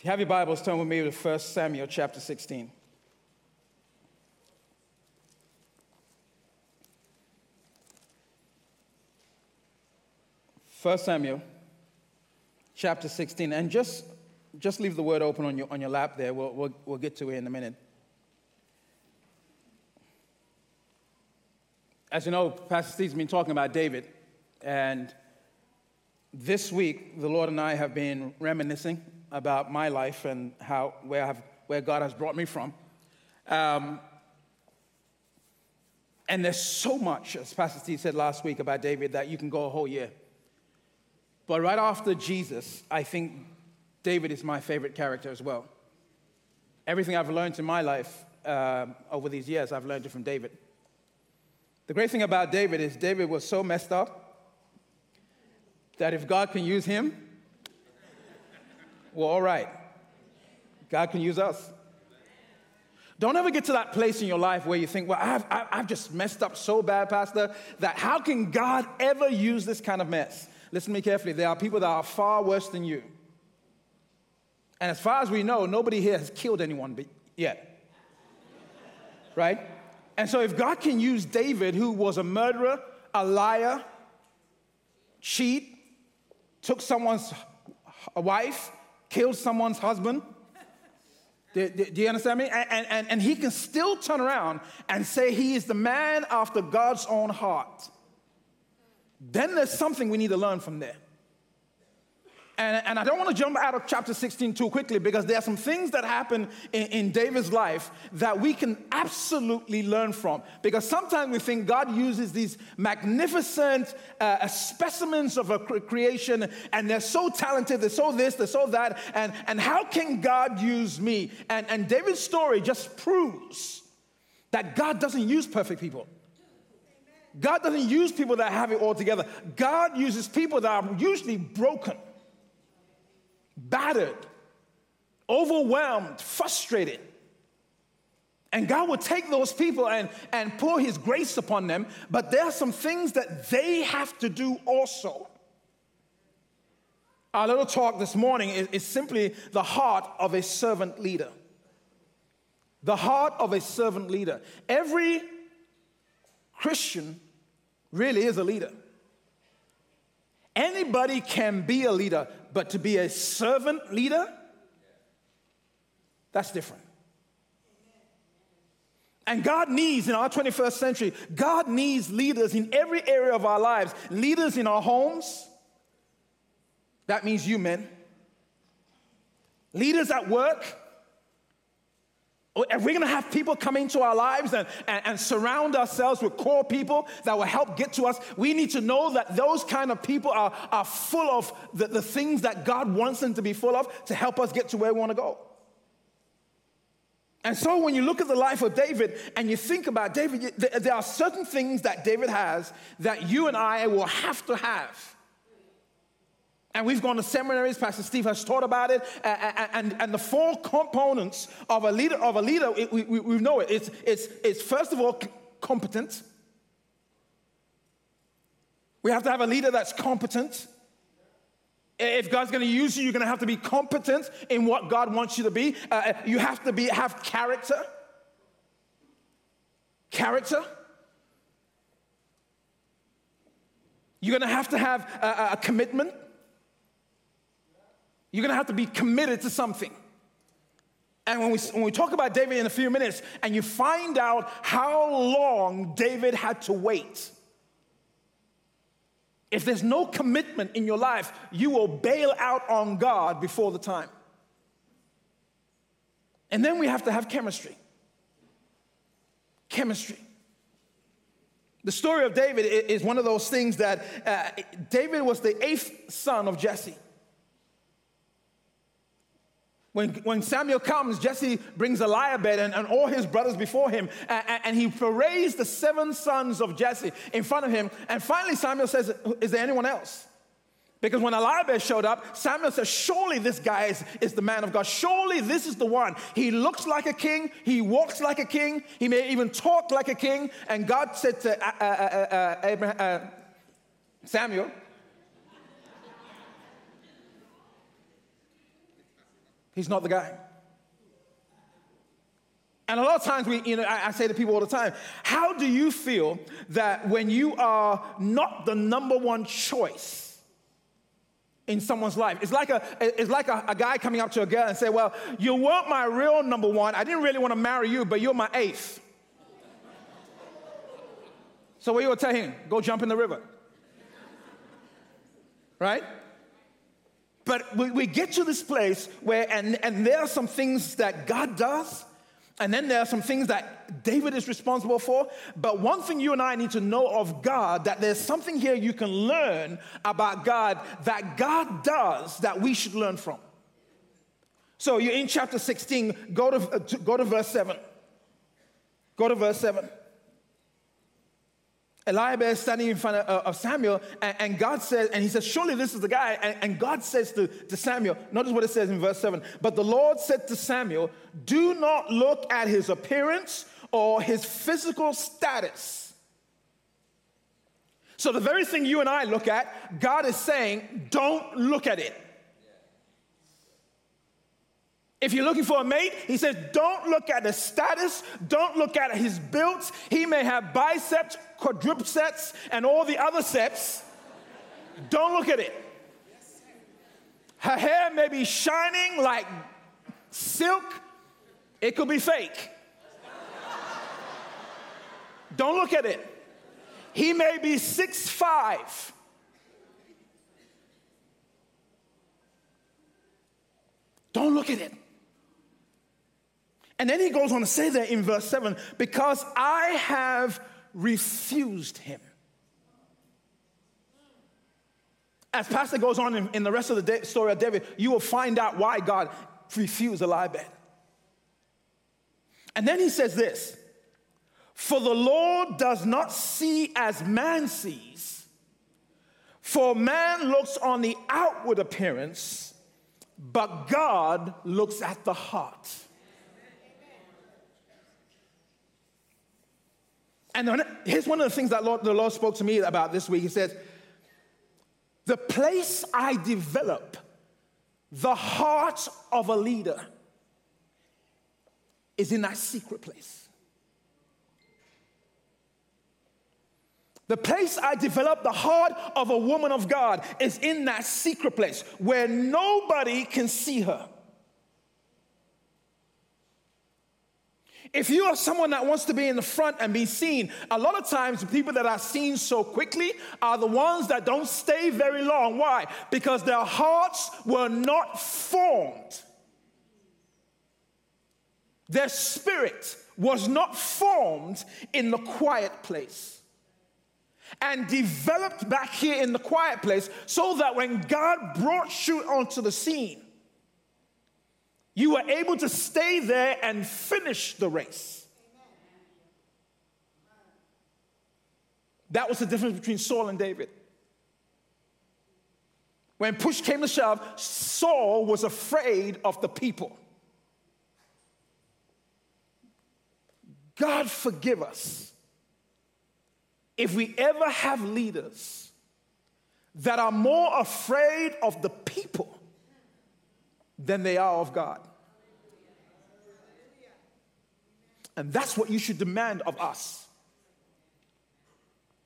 If you have your Bibles, turn with me to 1 Samuel chapter 16. First Samuel chapter 16. And just, just leave the word open on your, on your lap there. We'll, we'll, we'll get to it in a minute. As you know, Pastor Steve's been talking about David. And this week, the Lord and I have been reminiscing about my life and how, where, I've, where God has brought me from. Um, and there's so much, as Pastor Steve said last week about David, that you can go a whole year. But right after Jesus, I think David is my favorite character as well. Everything I've learned in my life uh, over these years, I've learned it from David. The great thing about David is David was so messed up that if God can use him, well, all right. God can use us. Don't ever get to that place in your life where you think, well, I've, I've just messed up so bad, Pastor, that how can God ever use this kind of mess? Listen to me carefully. There are people that are far worse than you. And as far as we know, nobody here has killed anyone yet. right? And so if God can use David, who was a murderer, a liar, cheat, took someone's wife, killed someone's husband. Do, do, do, you understand me? And, and, and he can still turn around and say he is the man after God's own heart. Then there's something we need to learn from there. And, and I don't want to jump out of chapter 16 too quickly because there are some things that happen in, in David's life that we can absolutely learn from. Because sometimes we think God uses these magnificent uh, specimens of a creation and they're so talented, they're so this, they're so that, and, and how can God use me? And, and David's story just proves that God doesn't use perfect people. God doesn't use people that have it all together. God uses people that are usually broken battered, overwhelmed, frustrated. And God will take those people and, and pour His grace upon them, but there are some things that they have to do also. Our little talk this morning is, is simply the heart of a servant leader. The heart of a servant leader. Every Christian really is a leader. Anybody can be a leader, but to be a servant leader, that's different. And God needs, in our 21st century, God needs leaders in every area of our lives. Leaders in our homes, that means you men. Leaders at work, Oh, if we're going to have people come into our lives and, and, and, surround ourselves with core people that will help get to us, we need to know that those kind of people are, are full of the, the things that God wants them to be full of to help us get to where we want to go. And so when you look at the life of David and you think about David, there are certain things that David has that you and I will have to have and we've gone to seminaries, Pastor Steve has taught about it, and, and, and the four components of a leader, of a leader we, we, we know it. It's, it's, it's first of all competent. We have to have a leader that's competent. If God's going to use you, you're going to have to be competent in what God wants you to be. Uh, uh, you have to be have character. Character. You're going to have to have a, a commitment. You're to have to be committed to something. And when we, when we talk about David in a few minutes, and you find out how long David had to wait, if there's no commitment in your life, you will bail out on God before the time. And then we have to have chemistry. Chemistry. The story of David is one of those things that uh, David was the eighth son of Jesse. When, when Samuel comes, Jesse brings Eliab and, and all his brothers before him, and, and, he parades the seven sons of Jesse in front of him. And finally, Samuel says, Is there anyone else? Because when Eliab showed up, Samuel says, Surely this guy is, is the man of God. Surely this is the one. He looks like a king. He walks like a king. He may even talk like a king. And God said to uh, uh, uh, uh Abraham, uh, Samuel, He's not the guy. And a lot of times, we, you know, I, I, say to people all the time, how do you feel that when you are not the number one choice in someone's life? It's like a, it's like a, a guy coming up to a girl and say, well, you weren't my real number one. I didn't really want to marry you, but you're my eighth. so what you will tell him? Go jump in the river. Right? But we, we get to this place where, and, and there are some things that God does and then there are some things that David is responsible for. But one thing you and I need to know of God that there's something here you can learn about God that God does that we should learn from. So you're in chapter 16, go to, uh, go to verse 7. Go to verse 7. Eliab is standing in front of, of Samuel, and, and, God says, and he says, Surely this is the guy. And, and God says to, to Samuel, notice what it says in verse 7 But the Lord said to Samuel, Do not look at his appearance or his physical status. So, the very thing you and I look at, God is saying, Don't look at it. If you're looking for a mate, he says, don't look at the status, don't look at his build. He may have biceps, quadriceps, and all the other seps. Don't look at it. Her hair may be shining like silk, it could be fake. Don't look at it. He may be six five. Don't look at it. And then he goes on to say there in verse 7 because I have refused him. As Pastor goes on in, in the rest of the story of David, you will find out why God refused Eliab. And then he says this For the Lord does not see as man sees, for man looks on the outward appearance, but God looks at the heart. And here's one of the things that Lord, the Lord spoke to me about this week. He says, The place I develop the heart of a leader is in that secret place. The place I develop the heart of a woman of God is in that secret place where nobody can see her. If you are someone that wants to be in the front and be seen, a lot of times the people that are seen so quickly are the ones that don't stay very long. Why? Because their hearts were not formed. Their spirit was not formed in the quiet place and developed back here in the quiet place so that when God brought you onto the scene, you were able to stay there and finish the race. That was the difference between Saul and David. When push came to shove, Saul was afraid of the people. God forgive us if we ever have leaders that are more afraid of the people than they are of God. And that's what you should demand of us.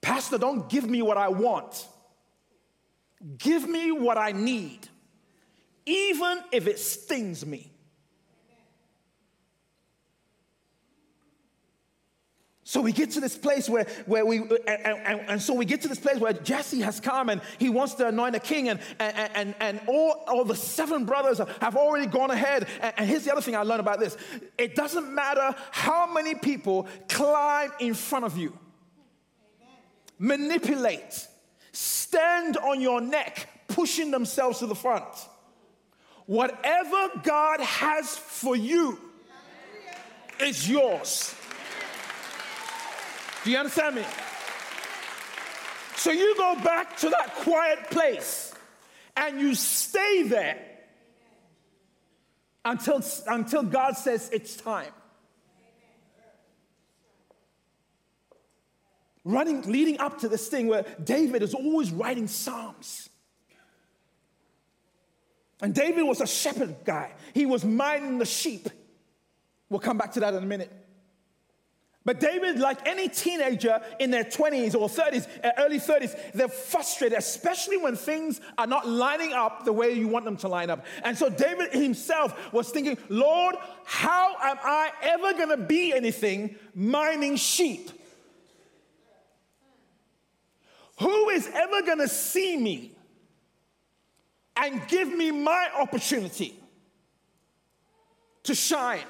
Pastor, don't give me what I want. Give me what I need, even if it stings me. So we get to this place where, where we, and, and, and, so we get to this place where Jesse has come and he wants to anoint a king, and, and, and, and all, all the seven brothers have already gone ahead. And, and here's the other thing I learned about this it doesn't matter how many people climb in front of you, manipulate, stand on your neck, pushing themselves to the front. Whatever God has for you is yours. Do you understand me? So you go back to that quiet place and you stay there until, until God says it's time. Running, leading up to this thing where David is always writing Psalms. And David was a shepherd guy, he was minding the sheep. We'll come back to that in a minute. But David, like any teenager in their 20s or 30s, uh, early 30s, they're frustrated, especially when things are not lining up the way you want them to line up. And so David himself was thinking, Lord, how am I ever going to be anything minding sheep? Who is ever going to see me and give me my opportunity to shine?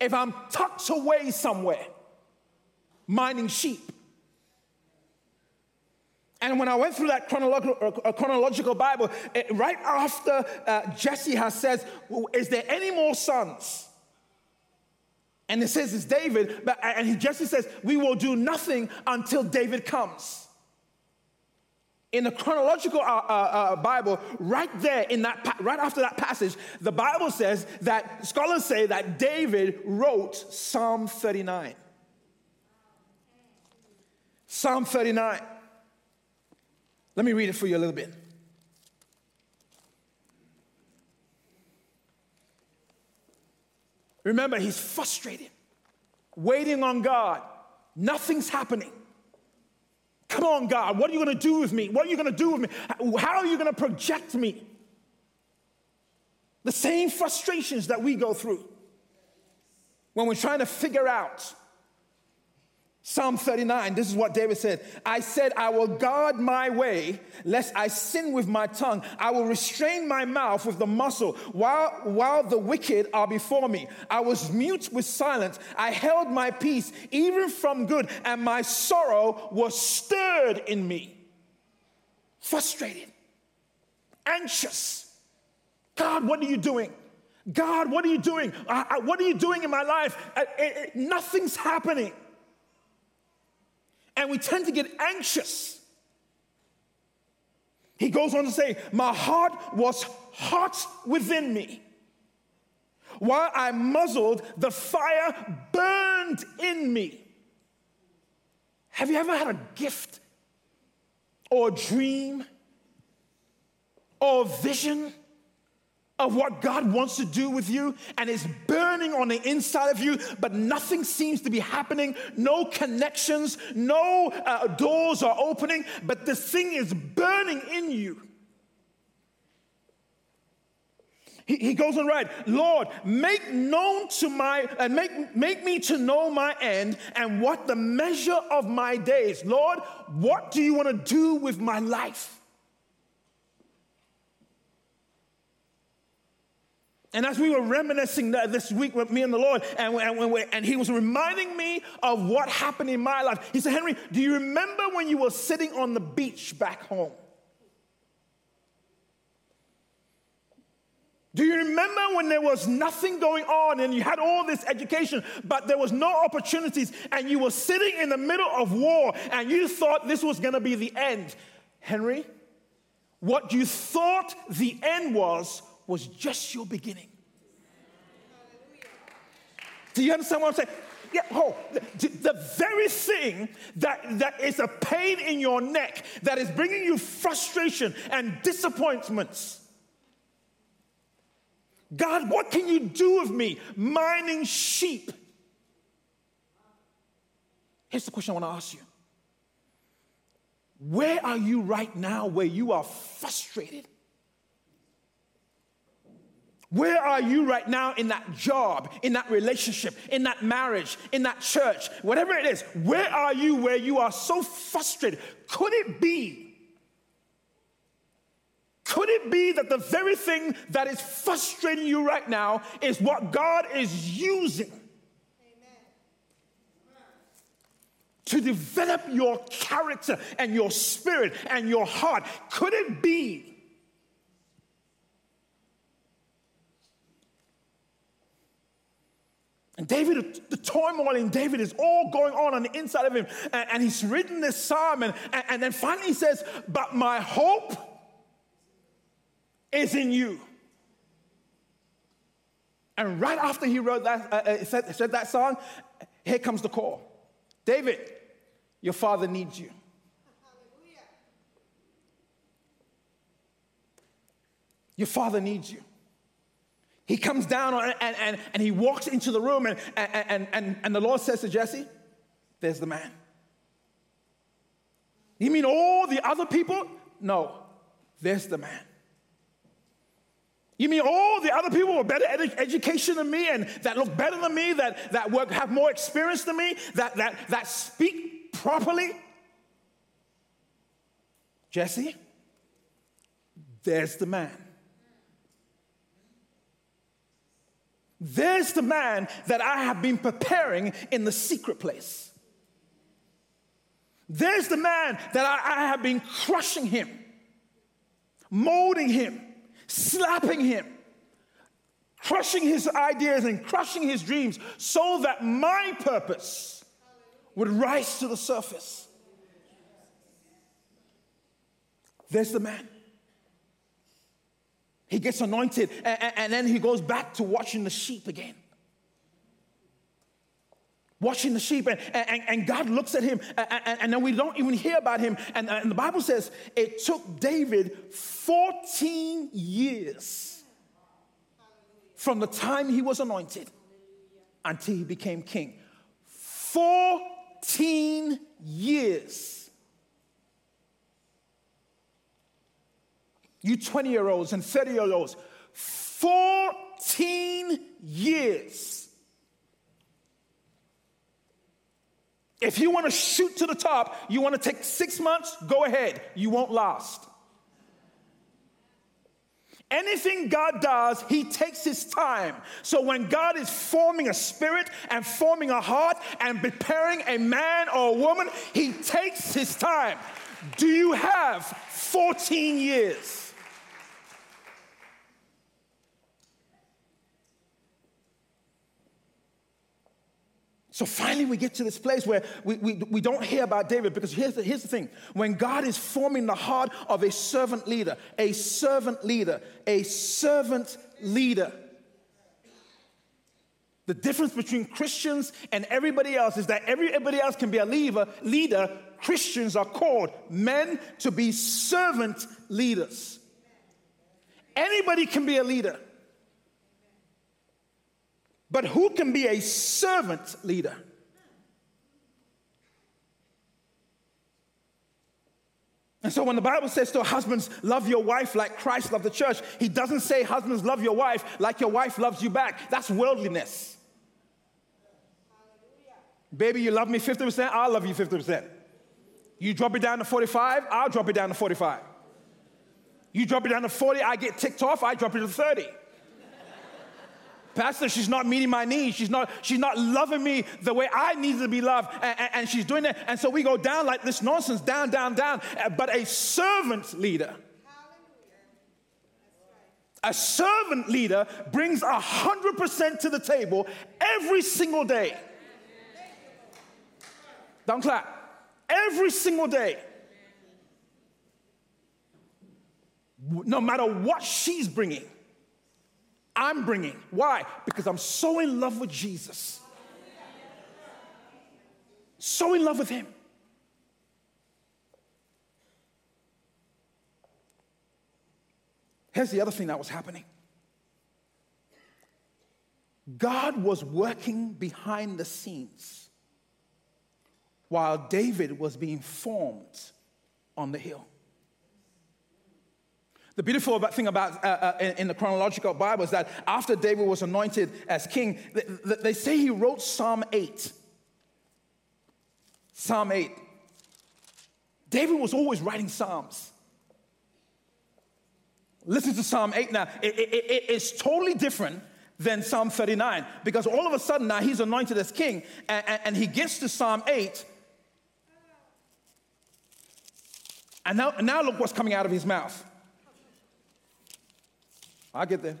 If I'm tucked away somewhere minding sheep. And when I went through that chronological, uh, chronological Bible, it, right after uh, Jesse has says, "Is there any more sons?" And it says it's David, but and Jesse says, "We will do nothing until David comes." In the chronological uh, uh, uh, Bible, right there in that, right after that passage, the Bible says that scholars say that David wrote Psalm 39. Psalm 39. Let me read it for you a little bit. Remember, he's frustrated, waiting on God. Nothing's happening. Come on, God, what are you going to do with me? What are you going to do with me? How are you going to project me? The same frustrations that we go through when we're trying to figure out Psalm 39, this is what David said. I said, I will guard my way, lest I sin with my tongue. I will restrain my mouth with the muscle while, while the wicked are before me. I was mute with silence. I held my peace, even from good, and my sorrow was stirred in me. Frustrated, anxious. God, what are you doing? God, what are you doing? I, I, what are you doing in my life? I, nothing's happening and we tend to get anxious. He goes on to say, My heart was hot within me. While I muzzled, the fire burned in me. Have you ever had a gift or a dream or a vision? Of what God wants to do with you and it's burning on the inside of you, but nothing seems to be happening. No connections, no uh, doors are opening, but this thing is burning in you. He, he goes on right, Lord, make known to my and uh, make make me to know my end and what the measure of my days. Lord, what do you want to do with my life? And as we were reminiscing this week with me and the Lord, and, and, and, he was reminding me of what happened in my life, he said, Henry, do you remember when you were sitting on the beach back home? Do you remember when there was nothing going on and you had all this education, but there was no opportunities, and you were sitting in the middle of war and you thought this was going to be the end? Henry, what you thought the end was was just your beginning. Do you understand what I'm saying? Yeah, oh, the, the, very thing that, that is a pain in your neck, that is bringing you frustration and disappointments. God, what can you do with me? Mining sheep. Here's the question I want to ask you Where are you right now where you are frustrated? Where are you right now in that job, in that relationship, in that marriage, in that church, whatever it is? Where are you where you are so frustrated? Could it be? Could it be that the very thing that is frustrating you right now is what God is using to develop your character and your spirit and your heart? Could it be And David, the turmoil in David is all going on on the inside of him. And, and he's written this psalm. And, and, and then finally he says, But my hope is in you. And right after he wrote that, uh, uh said, said that song, here comes the call David, your father needs you. Your father needs you. He comes down and, and, and he walks into the room, and, and, and, and the Lord says to Jesse, There's the man. You mean all the other people? No, there's the man. You mean all the other people with better ed- education than me and that look better than me, that, that work, have more experience than me, that, that, that speak properly? Jesse, there's the man. There's the man that I have been preparing in the secret place. There's the man that I, I have been crushing him, molding him, slapping him, crushing his ideas and crushing his dreams so that my purpose would rise to the surface. There's the man. He gets anointed and, and, then he goes back to watching the sheep again. Watching the sheep, and, and, and God looks at him, and, and, then we don't even hear about him. And, and the Bible says it took David 14 years from the time he was anointed until he became king. 14 years. You 20 year olds and 30 year olds, 14 years. If you want to shoot to the top, you want to take six months, go ahead. You won't last. Anything God does, He takes His time. So when God is forming a spirit and forming a heart and preparing a man or a woman, He takes His time. Do you have 14 years? So finally, we get to this place where we, we, we don't hear about David because here's the, here's the thing when God is forming the heart of a servant leader, a servant leader, a servant leader, the difference between Christians and everybody else is that everybody else can be a leader, leader. Christians are called men to be servant leaders. Anybody can be a leader. But who can be a servant leader? And so when the Bible says to husbands, love your wife like Christ loved the church, he doesn't say husbands, love your wife like your wife loves you back. That's worldliness. Baby, you love me 50%, I'll love you 50%. You drop it down to 45, I'll drop it down to 45. You drop it down to 40, I get ticked off, I drop it to 30. Pastor, she's not meeting my needs. She's not, she's not loving me the way I need to be loved. And, and, and she's doing it. And so we go down like this nonsense, down, down, down. Uh, but a servant leader, a servant leader brings 100% to the table every single day. Don't clap. Every single day. No matter what she's bringing. I'm bringing. Why? Because I'm so in love with Jesus. So in love with Him. Here's the other thing that was happening God was working behind the scenes while David was being formed on the hill. The beautiful thing about uh, uh, in the chronological Bible is that after David was anointed as king, they say he wrote Psalm 8. Psalm 8. David was always writing Psalms. Listen to Psalm 8 now. It, it, it, it's totally different than Psalm 39 because all of a sudden now he's anointed as king and, and, and he gets to Psalm 8. And now, now look what's coming out of his mouth. I'll get there.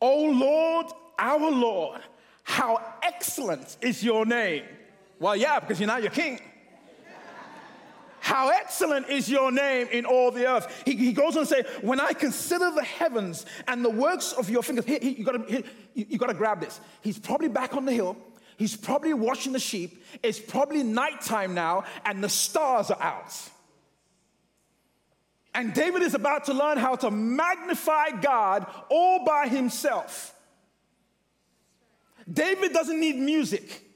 Oh Lord, our Lord, how excellent is your name. Well, yeah, because you're not your king. How excellent is your name in all the earth. He, he goes on to say, When I consider the heavens and the works of your fingers, he, he, you, gotta, you gotta grab this. He's probably back on the hill. He's probably watching the sheep. It's probably nighttime now, and the stars are out. And David is about to learn how to magnify God all by himself. David doesn't need music.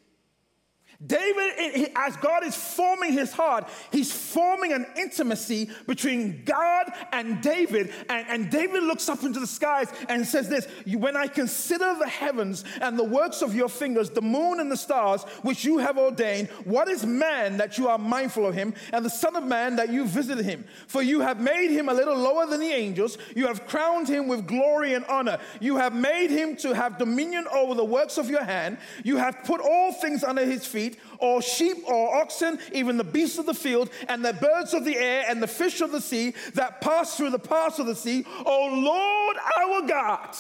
David, as God is forming his heart, he's forming an intimacy between God and David. And, and, David looks up into the skies and says, This When I consider the heavens and the works of your fingers, the moon and the stars, which you have ordained, what is man that you are mindful of him, and the Son of Man that you visited him? For you have made him a little lower than the angels, you have crowned him with glory and honor, you have made him to have dominion over the works of your hand, you have put all things under his feet or sheep or oxen, even the beasts of the field, and the birds of the air, and the fish of the sea that pass through the paths of the sea. O Lord our God,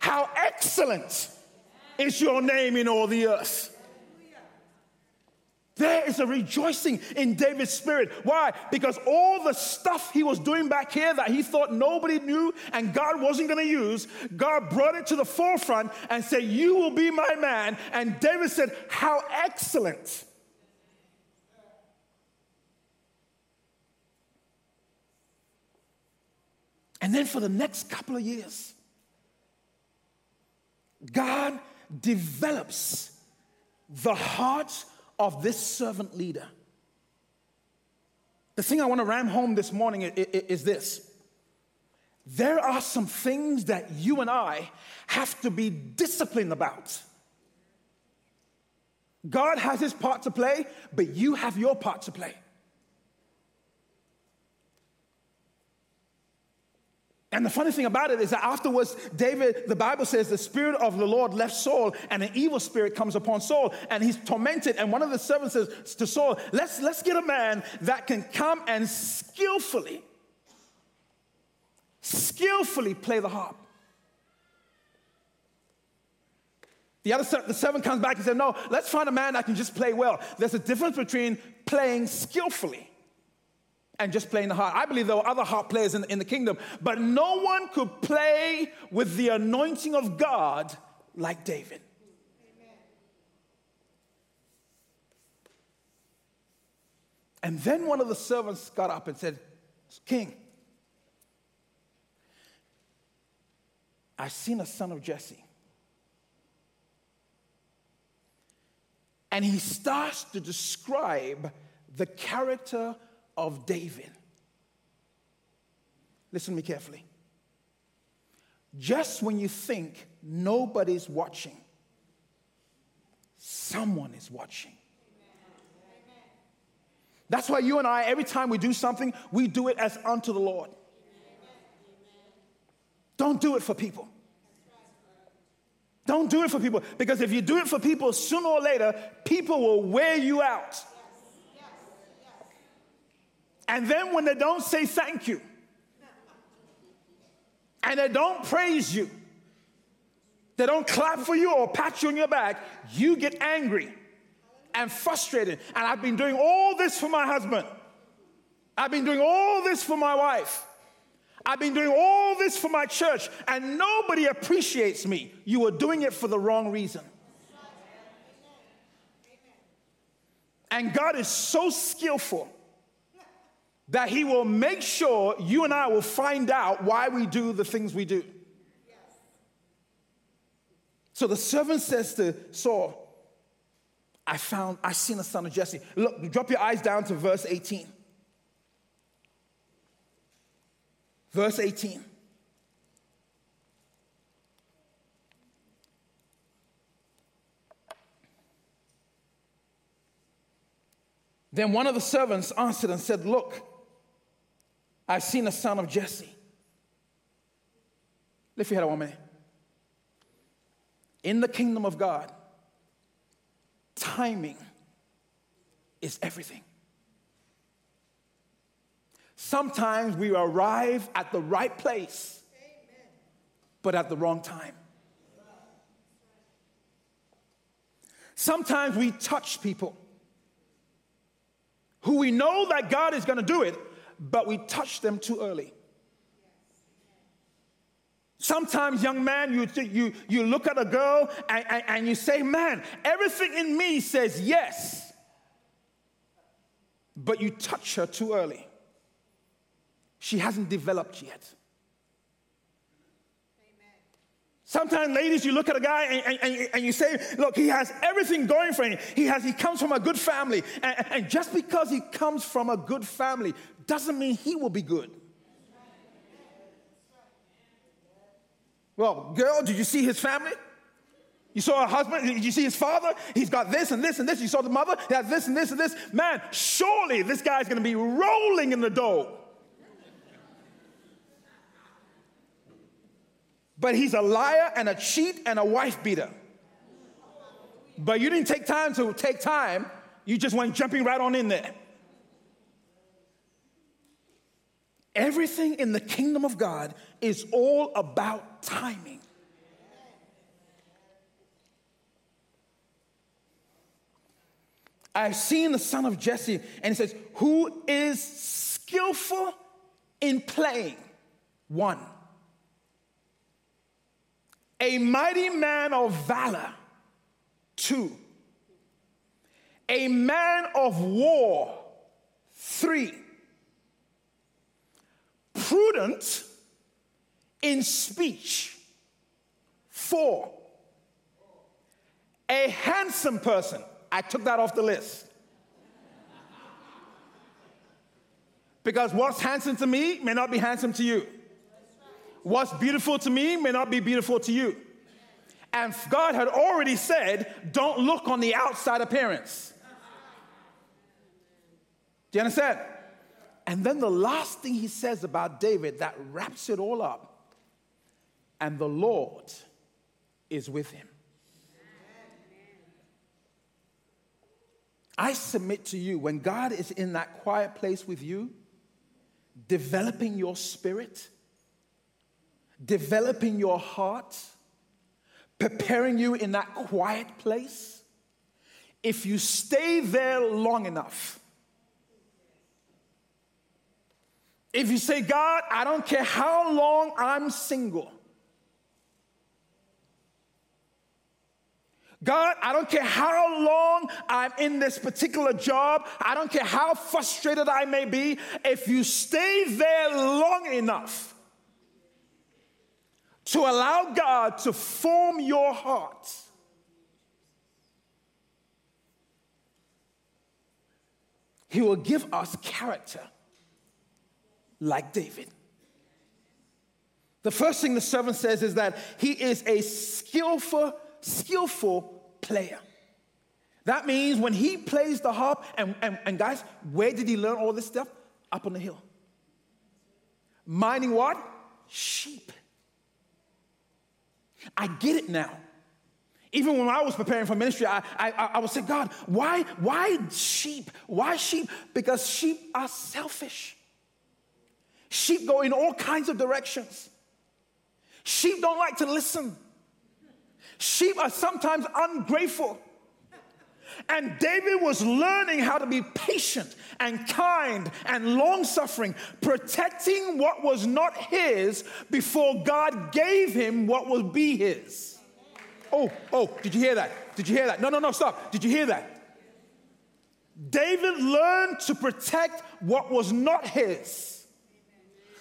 how excellent is your name in all the earth. There is a rejoicing in David's spirit. Why? Because all the stuff he was doing back here that he thought nobody knew and God wasn't going to use, God brought it to the forefront and said, You will be my man. And David said, How excellent. And then for the next couple of years, God develops the hearts of this servant leader. The thing I want to ram home this morning is this. There are some things that you and I have to be disciplined about. God has his part to play, but you have your part to play. And the funny thing about it is that afterwards, David, the Bible says, the Spirit of the Lord left Saul, and an evil spirit comes upon Saul, and he's tormented. And one of the servants says to Saul, Let's, let's get a man that can come and skillfully, skillfully play the harp. The other the servant comes back and says, No, let's find a man that can just play well. There's a difference between playing skillfully and just playing the harp. I believe there were other harp players in, in the kingdom, but no one could play with the anointing of God like David. And then one of the servants got up and said, King, I've seen a son of Jesse. And he starts to describe the character of David. Listen to me carefully. Just when you think nobody's watching, someone is watching. That's why you and I, every time we do something, we do it as unto the Lord. Don't do it for people. Don't do it for people because if you do it for people, sooner or later, people will wear you out. And then when they don't say thank you, and they don't praise you, they don't clap for you or pat you on your back, you get angry and frustrated. And I've been doing all this for my husband. I've been doing all this for my wife. I've been doing all this for my church, and nobody appreciates me. You are doing it for the wrong reason. And God is so skillful that he will make sure you and I will find out why we do the things we do. So the servant says to Saul, I found, I seen a son of Jesse. Look, drop your eyes down to verse 18. Verse 18. Then one of the servants answered and said, Look, I've seen a son of Jesse. Lift your head one minute. In the kingdom of God, timing is everything. Sometimes we arrive at the right place, but at the wrong time. Sometimes we touch people who we know that God is going to do it, but we touch them too early. Sometimes, young man, you, you, you look at a girl and, and, and, you say, Man, everything in me says yes. But you touch her too early. she hasn't developed yet. Sometimes, ladies, you look at a guy and, and, and, you say, look, he has everything going for him. He, has, he comes from a good family. And, and just because he comes from a good family doesn't mean he will be good. Well, girl, did you see his family? You saw a husband, did you see his father? He's got this and this and this. You saw the mother, he has this and this and this. Man, surely this guy's gonna be rolling in the dough. But he's a liar and a cheat and a wife beater. But you didn't take time to take time, you just went jumping right on in there. Everything in the kingdom of God is all about timing. I've seen the son of Jesse, and he says, Who is skillful in playing? One. A mighty man of valor. Two. A man of war. Three prudent in speech. Four, a handsome person. I took that off the list. Because what's handsome to me may not be handsome to you. What's beautiful to me may not be beautiful to you. And God had already said, don't look on the outside appearance. Do you understand? And then the last thing he says about David that wraps it all up and the Lord is with him. I submit to you, when God is in that quiet place with you, developing your spirit, developing your heart, preparing you in that quiet place, if you stay there long enough, If you say, God, I don't care how long I'm single. God, I don't care how long I'm in this particular job. I don't care how frustrated I may be. If you stay there long enough to allow God to form your heart, He will give us character like David. The first thing the servant says is that he is a skillful, skillful player. That means when he plays the harp, and, and, and guys, where did he learn all this stuff? Up on the hill. Mining what? Sheep. I get it now. Even when I was preparing for ministry, I, I, I would say, God, why, why sheep? Why sheep? Because sheep are selfish. Sheep go in all kinds of directions. Sheep don't like to listen. Sheep are sometimes ungrateful. And David was learning how to be patient and kind and long suffering, protecting what was not his before God gave him what would be his. Oh, oh, did you hear that? Did you hear that? No, no, no, stop. Did you hear that? David learned to protect what was not his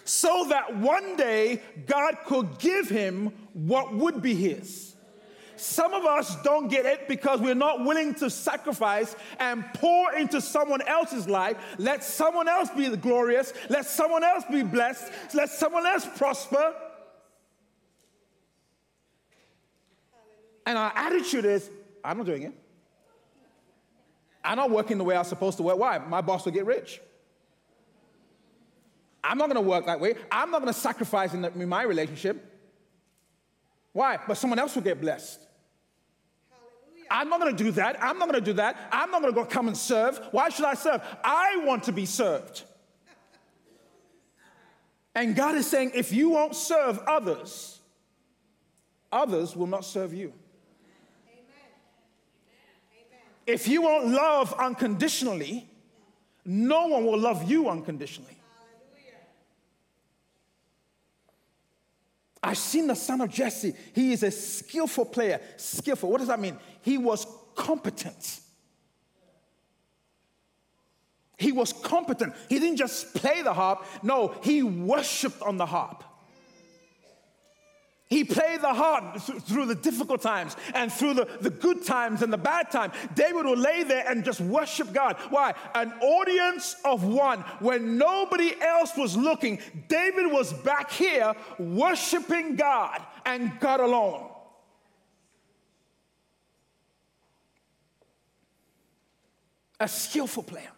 so that one day God could give him what would be his. Some of us don't get it because we're not willing to sacrifice and pour into someone else's life. Let someone else be glorious. Let someone else be blessed. Let someone else prosper. And our attitude is, I'm not doing it. I'm not working the way I'm supposed to work. Why? My boss will get rich. I'm not going to work that way. I'm not going to sacrifice in, the, in my relationship. Why? But someone else will get blessed. Hallelujah. I'm not going to do that. I'm not going to do that. I'm not going to go come and serve. Why should I serve? I want to be served. And God is saying, if you won't serve others, others will not serve you. If you won't love unconditionally, no one will love you unconditionally. I've seen the son of Jesse. He is a skillful player. Skillful. What does that mean? He was competent. He was competent. He didn't just play the harp, no, he worshiped on the harp. He played the harp through the difficult times and through the, the good times and the bad times. David would lay there and just worship God. Why? An audience of one. When nobody else was looking, David was back here worshiping God and God alone. A skillful player.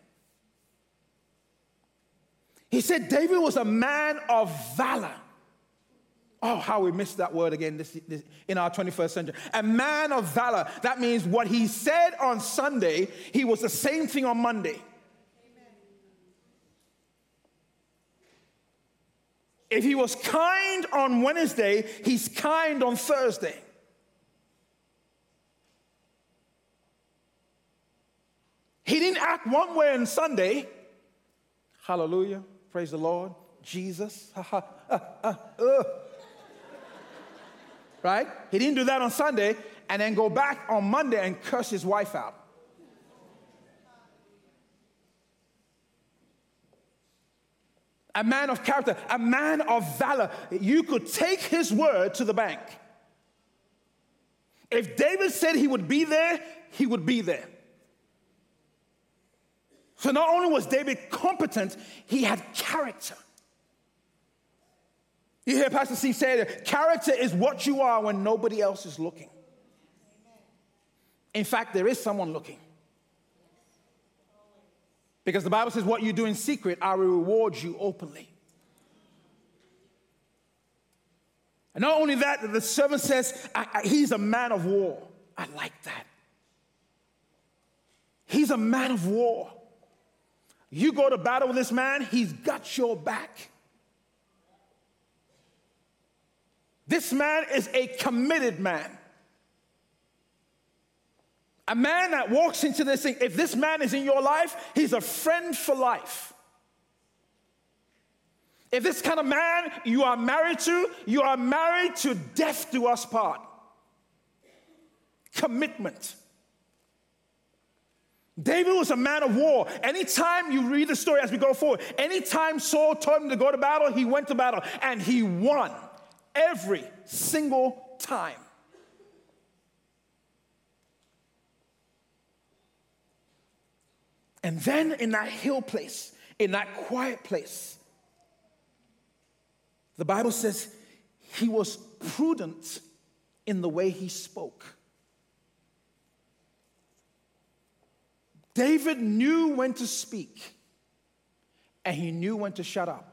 He said David was a man of valor. Oh, how we missed that word again this, this, in our 21st century. A man of valor. That means what he said on Sunday, he was the same thing on Monday. If he was kind on Wednesday, he's kind on Thursday. He didn't act one way on Sunday. Hallelujah. Praise the Lord. Jesus. uh, uh right? He didn't do that on Sunday and then go back on Monday and curse his wife out. A man of character, a man of valor. You could take his word to the bank. If David said he would be there, he would be there. So not only was David competent, he had character. You hear Pastor Steve say that character is what you are when nobody else is looking. In fact, there is someone looking. Because the Bible says, What you do in secret, I will reward you openly. And not only that, the servant says, I, I, He's a man of war. I like that. He's a man of war. You go to battle with this man, he's got your back. This man is a committed man. A man that walks into this thing, if this man is in your life, he's a friend for life. If this kind of man you are married to, you are married to death do us part. Commitment. David was a man of war. Anytime you read the story as we go forward, anytime Saul told him to go to battle, he went to battle and he won every single time. And then in that hill place, in that quiet place, the Bible says he was prudent in the way he spoke. David knew when to speak and he knew when to shut up.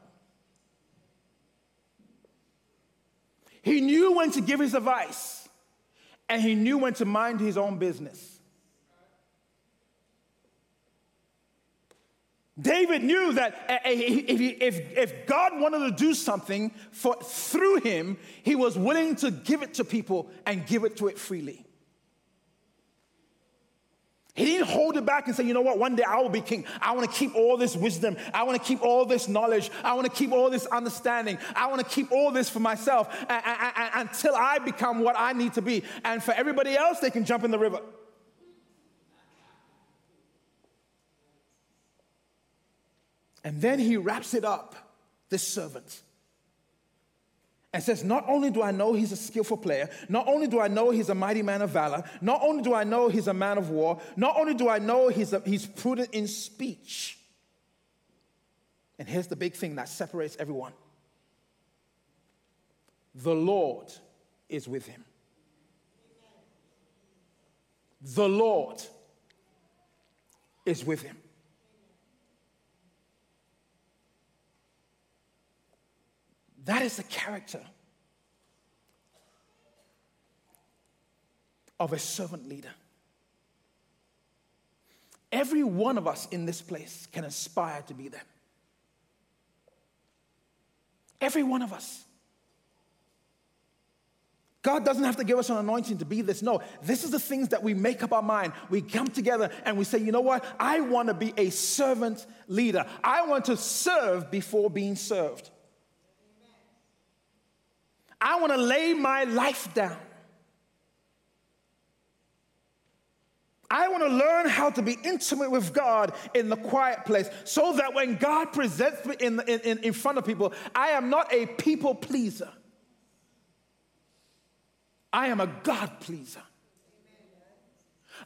He knew when to give his advice, and he knew when to mind his own business. David knew that eh, eh, if, if God wanted to do something for, through him, he was willing to give it to people and give it to it freely. He didn't hold it back and say, you know what, one day I will be king. I want to keep all this wisdom. I want to keep all this knowledge. I want to keep all this understanding. I want to keep all this for myself until I become what I need to be. And for everybody else, they can jump in the river. And then he wraps it up, this servant and says, Not only do I know he's a skillful player, not only do I know he's a mighty man of valor, not only do I know he's a man of war, not only do I know he's, a, he's prudent in speech. And here's the big thing that separates everyone the Lord is with him. The Lord is with him. That is the character of a servant leader. Every one of us in this place can aspire to be them. Every one of us. God doesn't have to give us an anointing to be this. No, this is the things that we make up our mind. We come together and we say, you know what? I want to be a servant leader. I want to serve before being served. I want to lay my life down. I want to learn how to be intimate with God in the quiet place so that when God presents me in, in, in front of people, I am not a people pleaser. I am a God pleaser.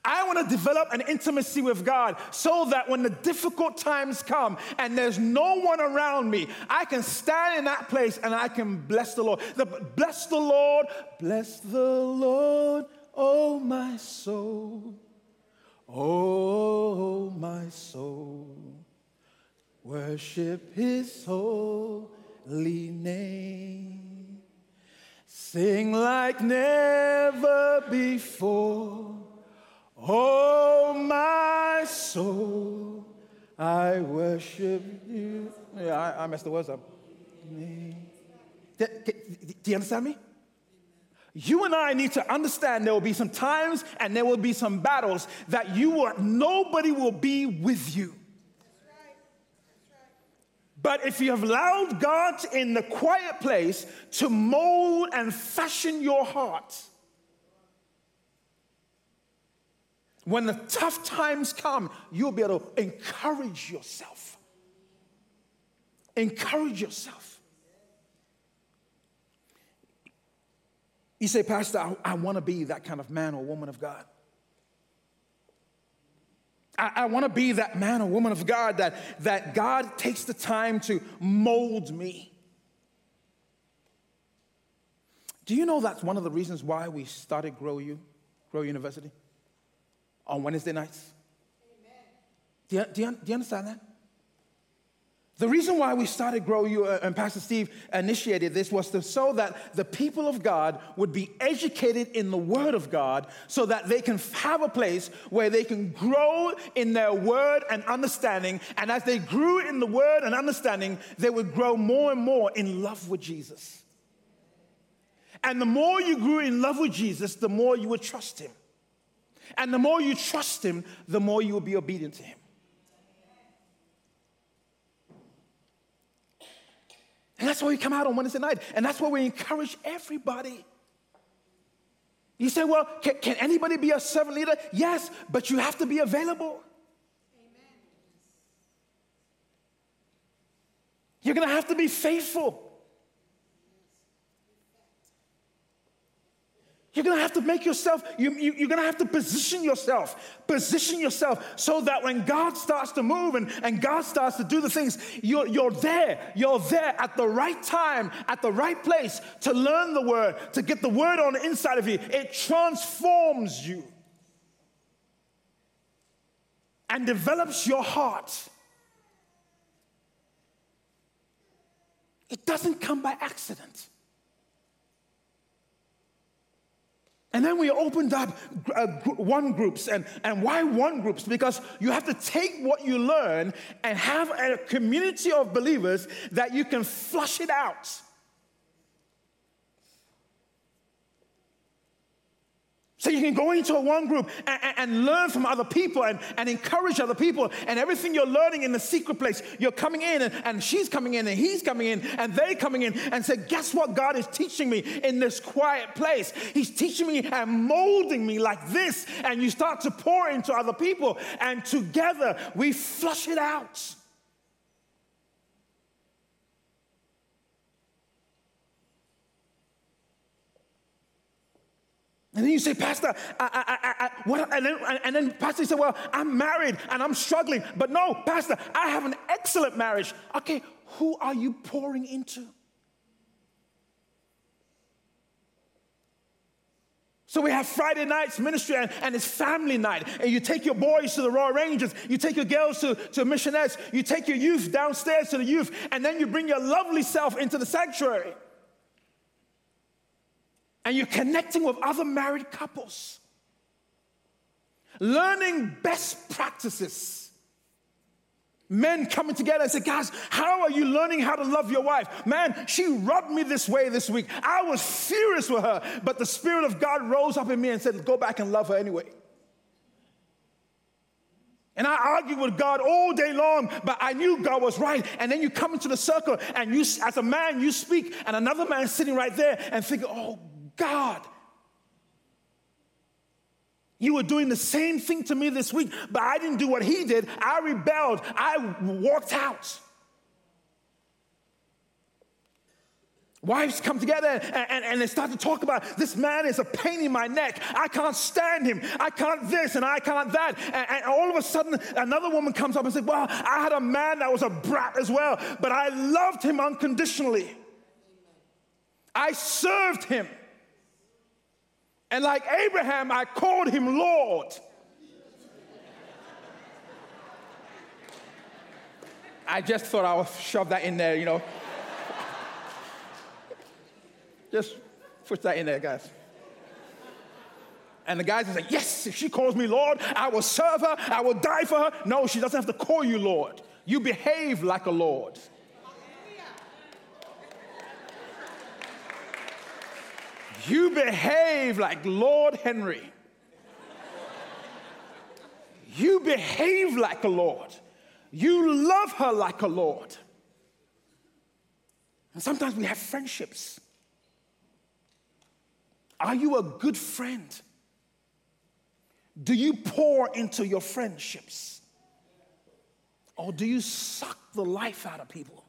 I want to develop an intimacy with God so that when the difficult times come and there's no one around me, I can stand in that place and I can bless the Lord. The, bless the Lord, bless the Lord, oh my soul. Oh my soul, worship his holy name. Sing like never before. Oh, my soul, I worship you. Yeah, I, I messed the words up. Do, do you understand me? You and I need to understand there will be some times and there will be some battles that you will, nobody will be with you. But if you have allowed God in the quiet place to mold and fashion your heart, When the tough times come, you'll be able to encourage yourself. Encourage yourself. You say, Pastor, I, I want to be that kind of man or woman of God. I, I want to be that man or woman of God that, that God takes the time to mold me. Do you know that's one of the reasons why we started Grow You, Grow University? On Wednesday nights. Do you, do, you, do you, understand that? The reason why we started Grow You uh, and Pastor Steve initiated this was to, so that the people of God would be educated in the Word of God so that they can have a place where they can grow in their Word and understanding. And as they grew in the Word and understanding, they would grow more and more in love with Jesus. And the more you grew in love with Jesus, the more you would trust Him. And the more you trust Him, the more you will be obedient to Him. And that's why we come out on Wednesday night. And that's why we encourage everybody. You say, well, can, can anybody be a servant leader? Yes, but you have to be available. Amen. You're going to have to be faithful. You're gonna have to make yourself, you, you, you're gonna have to position yourself, position yourself so that when God starts to move and, and God starts to do the things, you're, you're there. You're there at the right time, at the right place to learn the word, to get the word on the inside of you. It transforms you and develops your heart. It doesn't come by accident. And then we opened up uh, one groups. And, and why one groups? Because you have to take what you learn and have a community of believers that you can flush it out. So you can go into a one group and, and, learn from other people and, and encourage other people. And everything you're learning in the secret place, you're coming in and, and she's coming in and he's coming in and they're coming in and say, Guess what God is teaching me in this quiet place? He's teaching me and molding me like this. And you start to pour into other people, and together we flush it out. And then you say, Pastor, I, I, I, what? And then, and then Pastor said, Well, I'm married and I'm struggling. But no, Pastor, I have an excellent marriage. Okay, who are you pouring into? So we have Friday nights ministry and, and, it's family night. And you take your boys to the Royal Rangers, you take your girls to, to Missionettes, you take your youth downstairs to the youth, and then you bring your lovely self into the sanctuary and you're connecting with other married couples, learning best practices. Men coming together and say, guys, how are you learning how to love your wife? Man, she rubbed me this way this week. I was furious with her, but the Spirit of God rose up in me and said, go back and love her anyway. And I argued with God all day long, but I knew God was right. And then you come into the circle, and you, as a man, you speak, and another man sitting right there and thinking, oh, God. You were doing the same thing to me this week, but I didn't do what he did. I rebelled. I walked out. Wives come together and, and, and, they start to talk about this man is a pain in my neck. I can't stand him. I can't this and I can't that. And, and all of a sudden, another woman comes up and says, Well, I had a man that was a brat as well, but I loved him unconditionally. I served him. And like Abraham, I called him Lord. I just thought I would shove that in there, you know. Just put that in there, guys. And the guys are saying, Yes, if she calls me Lord, I will serve her, I will die for her. No, she doesn't have to call you Lord. You behave like a Lord. You behave like Lord Henry. You behave like a Lord. You love her like a Lord. And sometimes we have friendships are you a good friend? Do you pour into your friendships? Or do you suck the life out of people?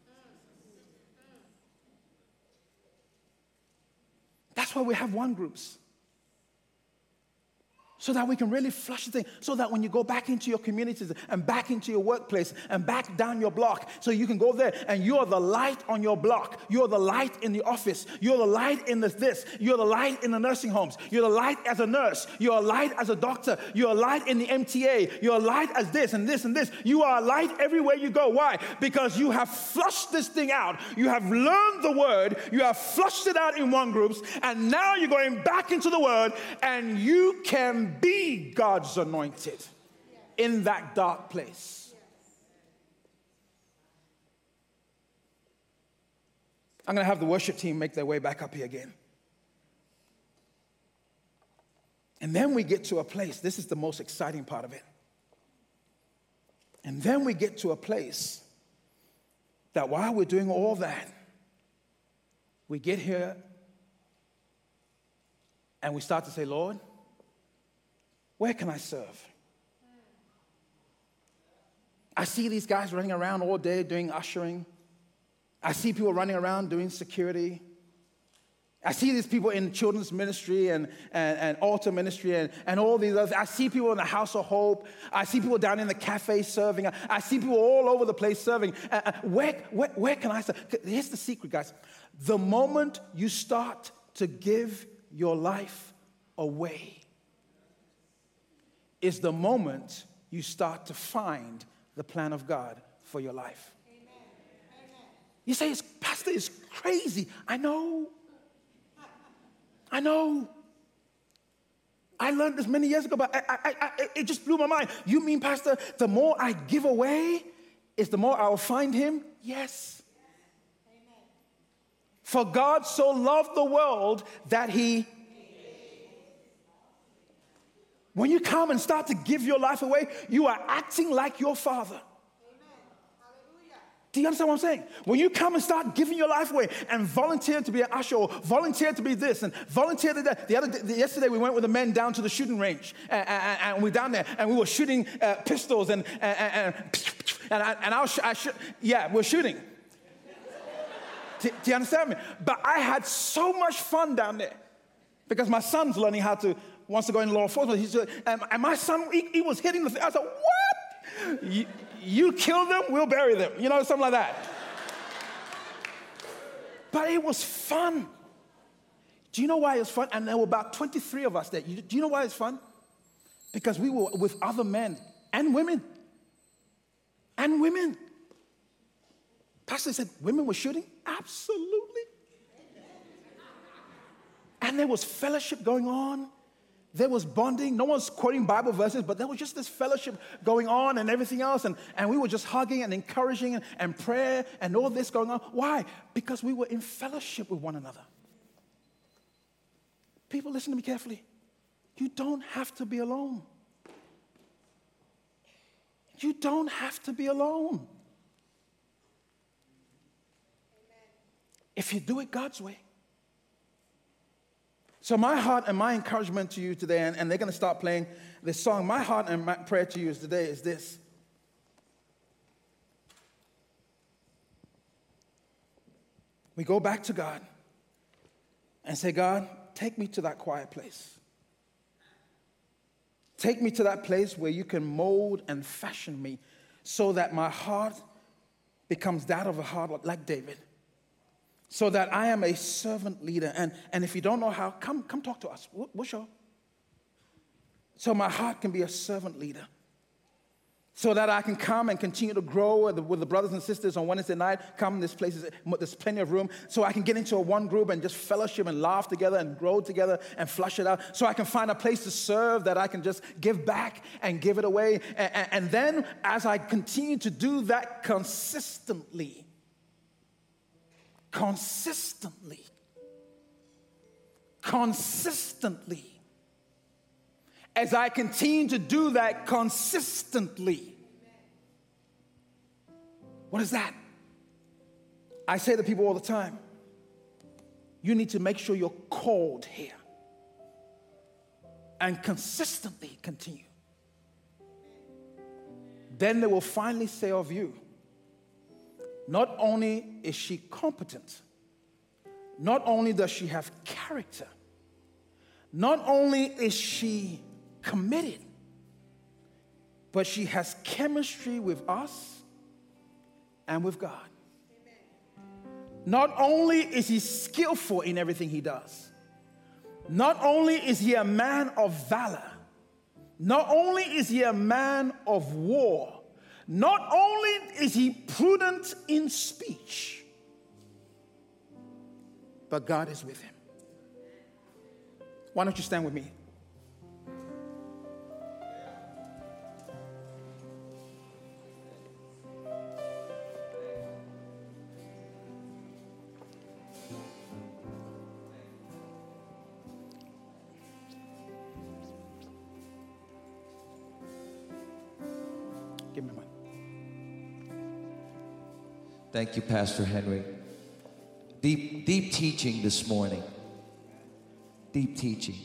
That's why we have one groups so that we can really flush the thing, so that when you go back into your communities and back into your workplace and back down your block, so you can go there and you're the light on your block. You're the light in the office. You're the light in the this. You're the light in the nursing homes. You're the light as a nurse. You're a light as a doctor. You're a light in the MTA. You're a light as this and this and this. You are a light everywhere you go. Why? Because you have flushed this thing out. You have learned the word. You have flushed it out in one groups, and now you're going back into the word, and you can be God's anointed in that dark place. I'm going to have the worship team make their way back up here again. And then we get to a place, this is the most exciting part of it. And then we get to a place that while we're doing all that, we get here and we start to say, Lord, where can I serve? I see these guys running around all day doing ushering. I see people running around doing security. I see these people in children's ministry and, and, and altar ministry and, and all these others. I see people in the house of hope. I see people down in the cafe serving. I, see people all over the place serving. Uh, uh, where, where, where can I serve? Here's the secret, guys. The moment you start to give your life away, is the moment you start to find the plan of God for your life. Amen. You say, Pastor, it's crazy. I know. I know. I learned this many years ago, but I, I, I, it just blew my mind. You mean, Pastor, the more I give away, is the more I will find him? Yes. Amen. For God so loved the world that he when you come and start to give your life away, you are acting like your father. Do you understand what I'm saying? When you come and start giving your life away and volunteer to be an usher or volunteer to be this and volunteer to that. The other day, yesterday we went with the men down to the shooting range and, and, and we are down there and we were shooting uh, pistols and and and, and, I, and I, was, I shoot, yeah, we're shooting. do, do you understand me? But I had so much fun down there because my son's learning how to wants to go in law enforcement. He said, and, my son, he, he, was hitting the thing. I said, what? You, you kill them, we'll bury them. You know, something like that. but it was fun. Do you know why it was fun? And there were about 23 of us there. Do you know why it's fun? Because we were with other men and women. And women. Pastor said, women were shooting? Absolutely. And there was fellowship going on. There was bonding. No one's quoting Bible verses, but there was just this fellowship going on and everything else. And, and we were just hugging and encouraging and, and prayer and all this going on. Why? Because we were in fellowship with one another. People, listen to me carefully. You don't have to be alone. You don't have to be alone. If you do it God's way. So, my heart and my encouragement to you today, and, and they're going to start playing this song. My heart and my prayer to you today is this we go back to God and say, God, take me to that quiet place. Take me to that place where you can mold and fashion me so that my heart becomes that of a heart like David. So that I am a servant leader. And, and if you don't know how, come, come talk to us. We'll, we'll show. So my heart can be a servant leader so that I can come and continue to grow with the, with the, brothers and sisters on Wednesday night. Come, this place is, there's plenty of room, so I can get into a one group and just fellowship and laugh together and grow together and flush it out. So I can find a place to serve that I can just give back and give it away. And, and, and then as I continue to do that consistently, consistently, consistently, as I continue to do that consistently. What is that? I say to people all the time you need to make sure you're called here and consistently continue. Then they will finally say of you, not only is she competent, not only does she have character, not only is she committed, but she has chemistry with us and with God. Not only is he skillful in everything he does, not only is he a man of valor, not only is he a man of war, not only is he prudent in speech, but God is with him. Why don't you stand with me? Thank you, Pastor Henry. Deep, deep teaching this morning. Deep teaching.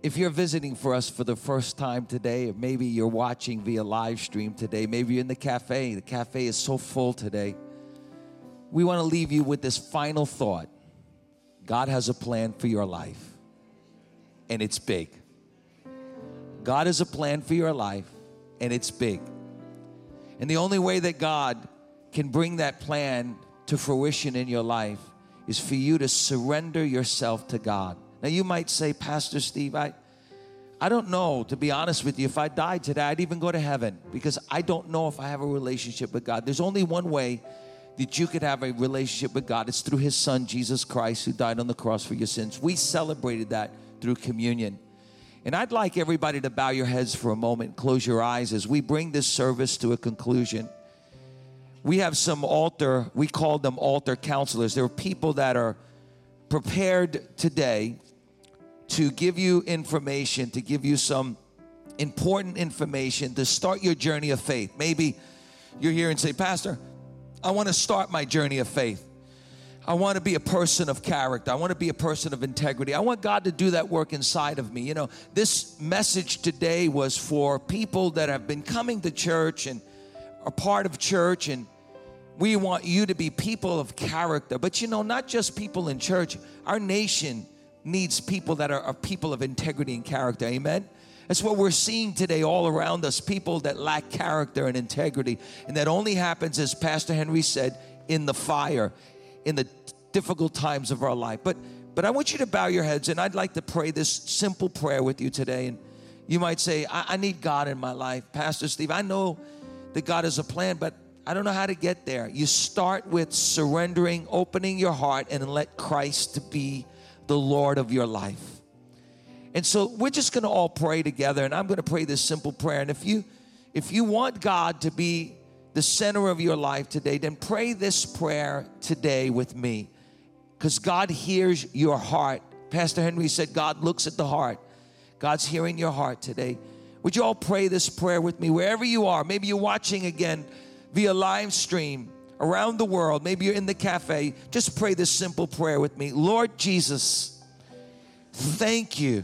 If you're visiting for us for the first time today, or maybe you're watching via live stream today, maybe you're in the cafe, the cafe is so full today. We want to leave you with this final thought God has a plan for your life, and it's big. God has a plan for your life, and it's big. And the only way that God can bring that plan to fruition in your life is for you to surrender yourself to God. Now you might say, Pastor Steve, I I don't know, to be honest with you, if I died today, I'd even go to heaven because I don't know if I have a relationship with God. There's only one way that you could have a relationship with God. It's through His Son, Jesus Christ, who died on the cross for your sins. We celebrated that through communion. And I'd like everybody to bow your heads for a moment, close your eyes as we bring this service to a conclusion we have some altar, we call them altar counselors. There are people that are prepared today to give you information, to give you some important information to start your journey of faith. Maybe you're here and say, Pastor, I want to start my journey of faith. I want to be a person of character. I want to be a person of integrity. I want God to do that work inside of me. You know, this message today was for people that have been coming to church and are part of church and we want you to be people of character. But you know, not just people in church, our nation needs people that are, are people of integrity and character. Amen. That's what we're seeing today all around us people that lack character and integrity. And that only happens, as Pastor Henry said, in the fire, in the difficult times of our life. But but I want you to bow your heads and I'd like to pray this simple prayer with you today. And you might say, I, I need God in my life. Pastor Steve, I know that God has a plan, but I don't know how to get there. You start with surrendering, opening your heart, and let Christ be the Lord of your life. And so we're just going to all pray together, and I'm going to pray this simple prayer. And if you if you want God to be the center of your life today, then pray this prayer today with me. Because God hears your heart. Pastor Henry said, God looks at the heart. God's hearing your heart today. Would you all pray this prayer with me wherever you are? Maybe you're watching again via live stream around the world, maybe you're in the cafe, just pray this simple prayer with me. Lord Jesus, thank you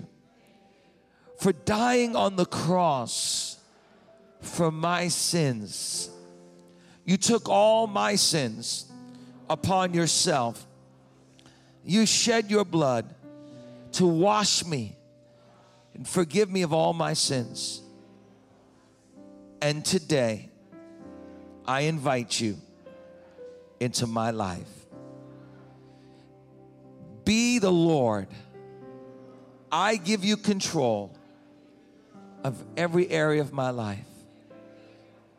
for dying on the cross for my sins. You took all my sins upon yourself. You shed your blood to wash me and forgive me of all my sins. And today, I invite you into my life. Be the Lord. I give you control of every area of my life.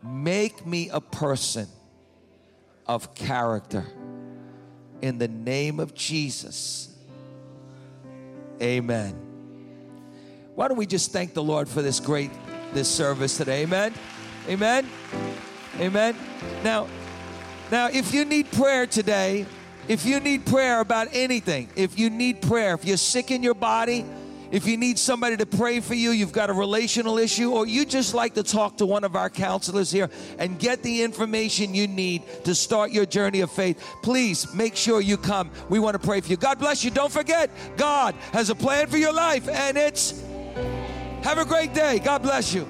Make me a person of character. In the name of Jesus. Amen. Why don't we just thank the Lord for this great this service today? Amen. Amen. Amen. Now, now if you need prayer today, if you need prayer about anything, if you need prayer, if you're sick in your body, if you need somebody to pray for you, you've got a relational issue, or you just like to talk to one of our counselors here and get the information you need to start your journey of faith, please make sure you come. We want to pray for you. God bless you. Don't forget, God has a plan for your life, and it's have a great day. God bless you.